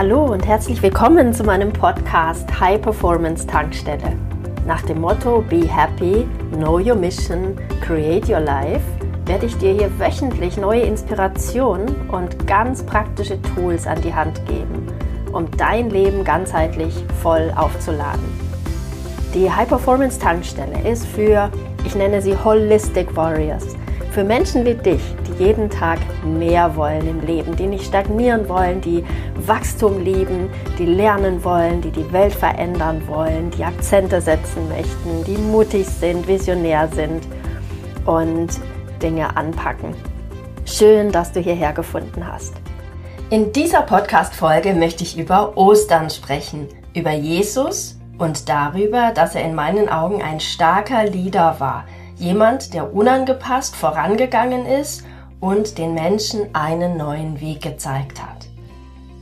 Hallo und herzlich willkommen zu meinem Podcast High Performance Tankstelle. Nach dem Motto Be Happy, Know Your Mission, Create Your Life werde ich dir hier wöchentlich neue Inspirationen und ganz praktische Tools an die Hand geben, um dein Leben ganzheitlich voll aufzuladen. Die High Performance Tankstelle ist für, ich nenne sie Holistic Warriors, für Menschen wie dich, die jeden Tag mehr wollen im Leben, die nicht stagnieren wollen, die Wachstum lieben, die lernen wollen, die die Welt verändern wollen, die Akzente setzen möchten, die mutig sind, visionär sind und Dinge anpacken. Schön, dass du hierher gefunden hast. In dieser Podcast-Folge möchte ich über Ostern sprechen, über Jesus und darüber, dass er in meinen Augen ein starker Leader war – Jemand, der unangepasst vorangegangen ist und den Menschen einen neuen Weg gezeigt hat.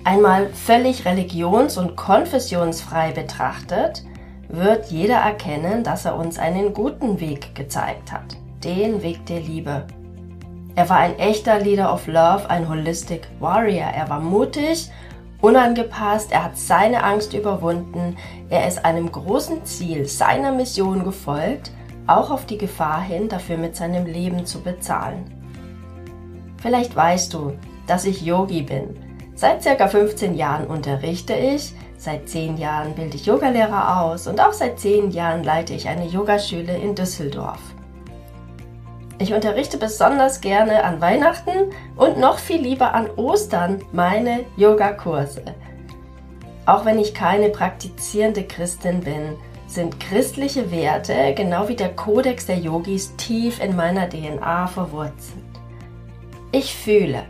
Einmal völlig religions- und konfessionsfrei betrachtet, wird jeder erkennen, dass er uns einen guten Weg gezeigt hat, den Weg der Liebe. Er war ein echter Leader of Love, ein Holistic Warrior. Er war mutig, unangepasst, er hat seine Angst überwunden, er ist einem großen Ziel, seiner Mission gefolgt auch auf die Gefahr hin, dafür mit seinem Leben zu bezahlen. Vielleicht weißt du, dass ich Yogi bin. Seit circa 15 Jahren unterrichte ich, seit 10 Jahren bilde ich Yogalehrer aus und auch seit 10 Jahren leite ich eine Yogaschule in Düsseldorf. Ich unterrichte besonders gerne an Weihnachten und noch viel lieber an Ostern meine Yogakurse. Auch wenn ich keine praktizierende Christin bin, sind christliche Werte, genau wie der Kodex der Yogis, tief in meiner DNA verwurzelt. Ich fühle,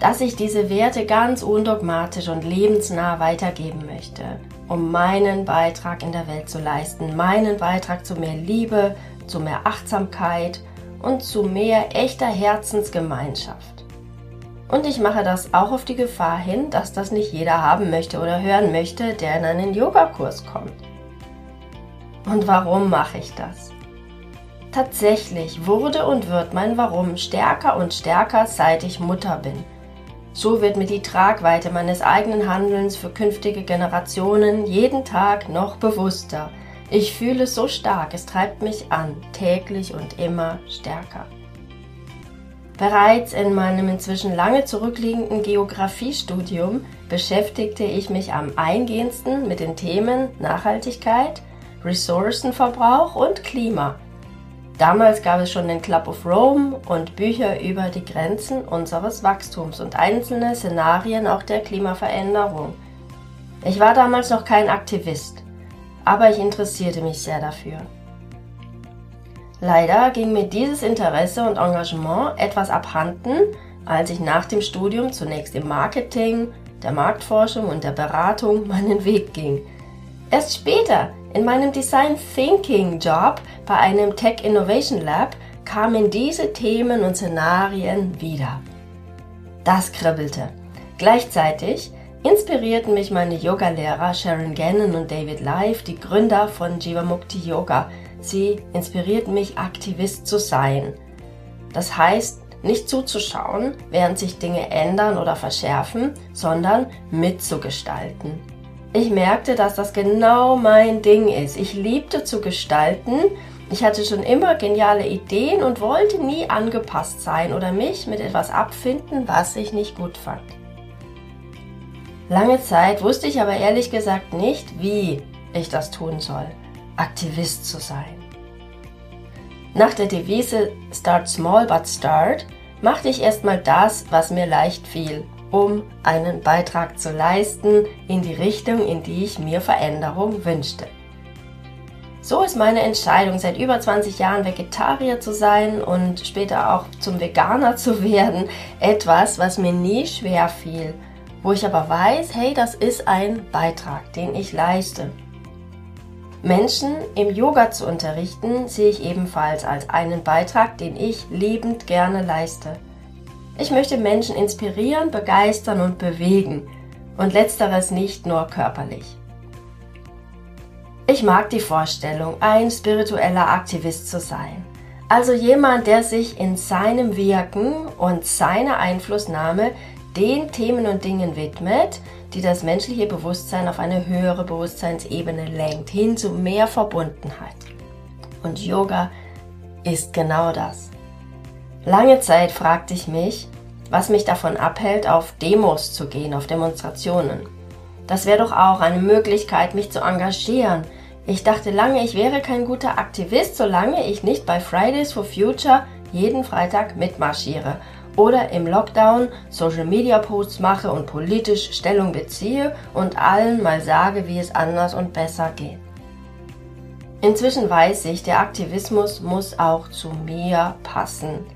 dass ich diese Werte ganz undogmatisch und lebensnah weitergeben möchte, um meinen Beitrag in der Welt zu leisten, meinen Beitrag zu mehr Liebe, zu mehr Achtsamkeit und zu mehr echter Herzensgemeinschaft. Und ich mache das auch auf die Gefahr hin, dass das nicht jeder haben möchte oder hören möchte, der in einen Yogakurs kommt. Und warum mache ich das? Tatsächlich wurde und wird mein Warum stärker und stärker, seit ich Mutter bin. So wird mir die Tragweite meines eigenen Handelns für künftige Generationen jeden Tag noch bewusster. Ich fühle es so stark, es treibt mich an, täglich und immer stärker. Bereits in meinem inzwischen lange zurückliegenden Geografiestudium beschäftigte ich mich am eingehendsten mit den Themen Nachhaltigkeit, Ressourcenverbrauch und Klima. Damals gab es schon den Club of Rome und Bücher über die Grenzen unseres Wachstums und einzelne Szenarien auch der Klimaveränderung. Ich war damals noch kein Aktivist, aber ich interessierte mich sehr dafür. Leider ging mir dieses Interesse und Engagement etwas abhanden, als ich nach dem Studium zunächst im Marketing, der Marktforschung und der Beratung meinen Weg ging. Erst später in meinem Design Thinking Job bei einem Tech Innovation Lab kamen diese Themen und Szenarien wieder. Das kribbelte. Gleichzeitig inspirierten mich meine Yogalehrer Sharon Gannon und David Life, die Gründer von Jivamukti Yoga. Sie inspirierten mich, Aktivist zu sein. Das heißt, nicht zuzuschauen, während sich Dinge ändern oder verschärfen, sondern mitzugestalten. Ich merkte, dass das genau mein Ding ist. Ich liebte zu gestalten. Ich hatte schon immer geniale Ideen und wollte nie angepasst sein oder mich mit etwas abfinden, was ich nicht gut fand. Lange Zeit wusste ich aber ehrlich gesagt nicht, wie ich das tun soll, Aktivist zu sein. Nach der Devise Start Small but Start machte ich erstmal das, was mir leicht fiel um einen Beitrag zu leisten in die Richtung, in die ich mir Veränderung wünschte. So ist meine Entscheidung, seit über 20 Jahren Vegetarier zu sein und später auch zum Veganer zu werden, etwas, was mir nie schwer fiel, wo ich aber weiß, hey, das ist ein Beitrag, den ich leiste. Menschen im Yoga zu unterrichten, sehe ich ebenfalls als einen Beitrag, den ich liebend gerne leiste. Ich möchte Menschen inspirieren, begeistern und bewegen und letzteres nicht nur körperlich. Ich mag die Vorstellung, ein spiritueller Aktivist zu sein. Also jemand, der sich in seinem Wirken und seiner Einflussnahme den Themen und Dingen widmet, die das menschliche Bewusstsein auf eine höhere Bewusstseinsebene lenkt, hin zu mehr Verbundenheit. Und Yoga ist genau das. Lange Zeit fragte ich mich, was mich davon abhält, auf Demos zu gehen, auf Demonstrationen. Das wäre doch auch eine Möglichkeit, mich zu engagieren. Ich dachte lange, ich wäre kein guter Aktivist, solange ich nicht bei Fridays for Future jeden Freitag mitmarschiere oder im Lockdown Social Media Posts mache und politisch Stellung beziehe und allen mal sage, wie es anders und besser geht. Inzwischen weiß ich, der Aktivismus muss auch zu mir passen.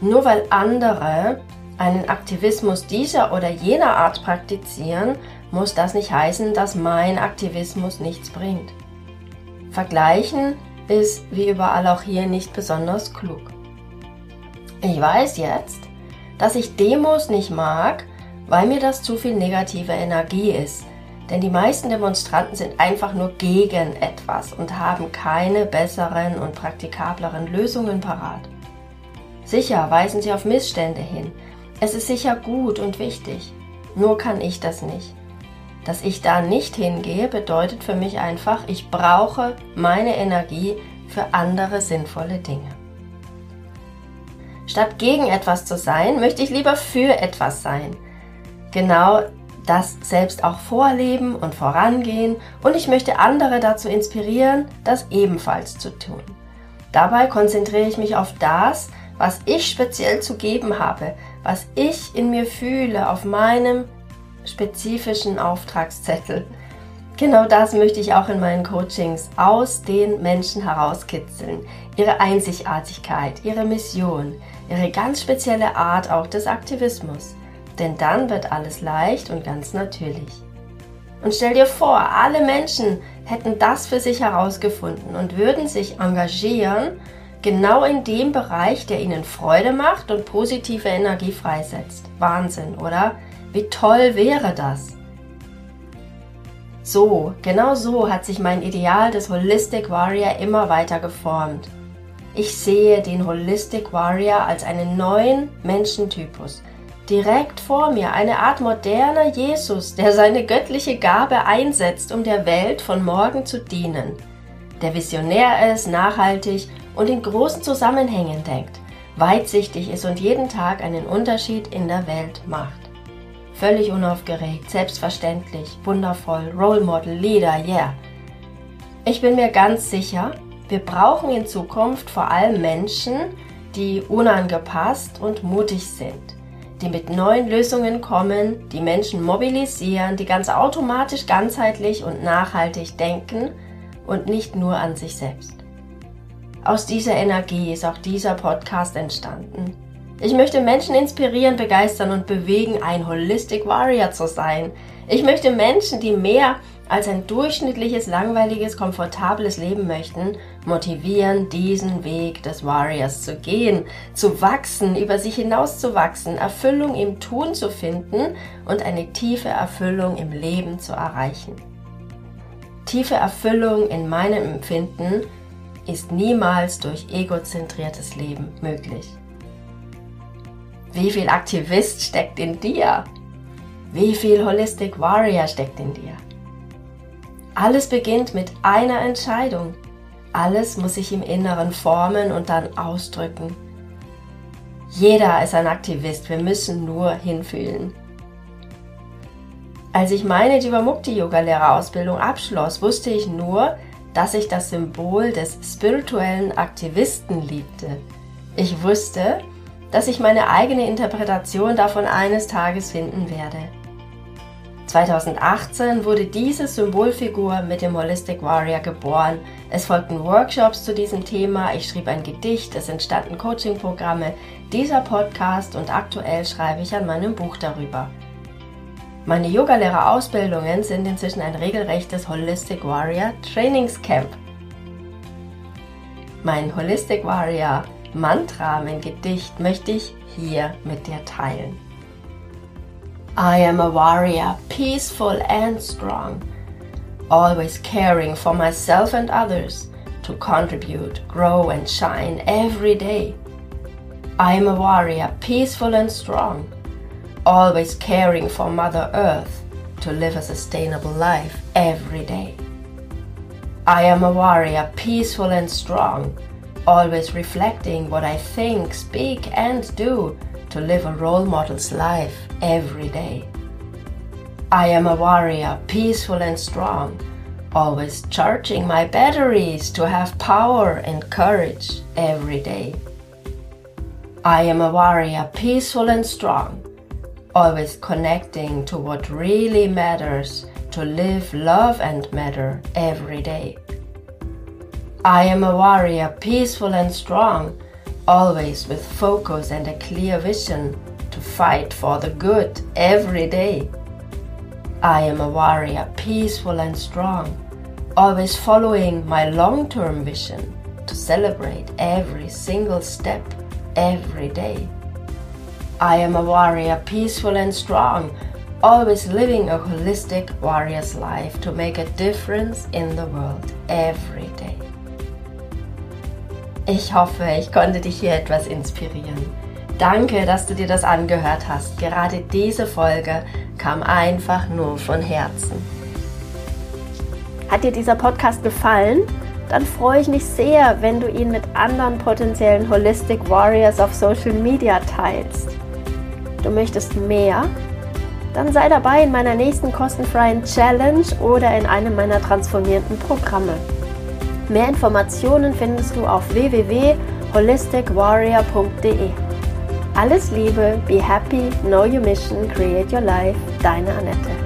Nur weil andere einen Aktivismus dieser oder jener Art praktizieren, muss das nicht heißen, dass mein Aktivismus nichts bringt. Vergleichen ist wie überall auch hier nicht besonders klug. Ich weiß jetzt, dass ich Demos nicht mag, weil mir das zu viel negative Energie ist. Denn die meisten Demonstranten sind einfach nur gegen etwas und haben keine besseren und praktikableren Lösungen parat. Sicher weisen sie auf Missstände hin. Es ist sicher gut und wichtig. Nur kann ich das nicht. Dass ich da nicht hingehe, bedeutet für mich einfach, ich brauche meine Energie für andere sinnvolle Dinge. Statt gegen etwas zu sein, möchte ich lieber für etwas sein. Genau das selbst auch vorleben und vorangehen und ich möchte andere dazu inspirieren, das ebenfalls zu tun. Dabei konzentriere ich mich auf das, was ich speziell zu geben habe, was ich in mir fühle, auf meinem spezifischen Auftragszettel. Genau das möchte ich auch in meinen Coachings aus den Menschen herauskitzeln. Ihre Einzigartigkeit, ihre Mission, ihre ganz spezielle Art auch des Aktivismus. Denn dann wird alles leicht und ganz natürlich. Und stell dir vor, alle Menschen hätten das für sich herausgefunden und würden sich engagieren, genau in dem Bereich, der ihnen Freude macht und positive Energie freisetzt. Wahnsinn, oder? Wie toll wäre das? So, genau so hat sich mein Ideal des Holistic Warrior immer weiter geformt. Ich sehe den Holistic Warrior als einen neuen Menschentypus. Direkt vor mir eine Art moderner Jesus, der seine göttliche Gabe einsetzt, um der Welt von morgen zu dienen. Der visionär ist, nachhaltig und in großen Zusammenhängen denkt, weitsichtig ist und jeden Tag einen Unterschied in der Welt macht. Völlig unaufgeregt, selbstverständlich, wundervoll, Role Model, Leader, yeah. Ich bin mir ganz sicher, wir brauchen in Zukunft vor allem Menschen, die unangepasst und mutig sind, die mit neuen Lösungen kommen, die Menschen mobilisieren, die ganz automatisch ganzheitlich und nachhaltig denken und nicht nur an sich selbst. Aus dieser Energie ist auch dieser Podcast entstanden. Ich möchte Menschen inspirieren, begeistern und bewegen, ein Holistic Warrior zu sein. Ich möchte Menschen, die mehr als ein durchschnittliches, langweiliges, komfortables Leben möchten, motivieren, diesen Weg des Warriors zu gehen, zu wachsen, über sich hinaus zu wachsen, Erfüllung im Tun zu finden und eine tiefe Erfüllung im Leben zu erreichen. Tiefe Erfüllung in meinem Empfinden ist niemals durch egozentriertes Leben möglich. Wie viel Aktivist steckt in dir? Wie viel Holistic Warrior steckt in dir? Alles beginnt mit einer Entscheidung. Alles muss sich im Inneren formen und dann ausdrücken. Jeder ist ein Aktivist, wir müssen nur hinfühlen. Als ich meine Jivamukti-Yoga-Lehrerausbildung abschloss, wusste ich nur, dass ich das Symbol des spirituellen Aktivisten liebte. Ich wusste, dass ich meine eigene Interpretation davon eines Tages finden werde. 2018 wurde diese Symbolfigur mit dem Holistic Warrior geboren. Es folgten Workshops zu diesem Thema, ich schrieb ein Gedicht, es entstanden Coaching-Programme, dieser Podcast und aktuell schreibe ich an meinem Buch darüber. Meine Yogalehrerausbildungen sind inzwischen ein regelrechtes Holistic Warrior Trainingscamp. Mein Holistic Warrior Mantra, mein Gedicht möchte ich hier mit dir teilen. I am a warrior, peaceful and strong, always caring for myself and others to contribute, grow, and shine every day. I am a warrior, peaceful and strong, always caring for Mother Earth to live a sustainable life every day. I am a warrior, peaceful and strong, always reflecting what I think, speak, and do to live a role model's life every day. I am a warrior, peaceful and strong, always charging my batteries to have power and courage every day. I am a warrior, peaceful and strong, always connecting to what really matters to live, love, and matter every day. I am a warrior, peaceful and strong, always with focus and a clear vision to fight for the good every day. I am a warrior, peaceful and strong, always following my long term vision to celebrate every single step every day. I am a warrior, peaceful and strong, always living a holistic warrior's life to make a difference in the world every day. Ich hoffe, ich konnte dich hier etwas inspirieren. Danke, dass du dir das angehört hast. Gerade diese Folge kam einfach nur von Herzen. Hat dir dieser Podcast gefallen? Dann freue ich mich sehr, wenn du ihn mit anderen potenziellen Holistic Warriors auf Social Media teilst. Du möchtest mehr? Dann sei dabei in meiner nächsten kostenfreien Challenge oder in einem meiner transformierenden Programme. Mehr Informationen findest du auf www.holisticwarrior.de. Alles Liebe, be happy, know your mission, create your life, deine Annette.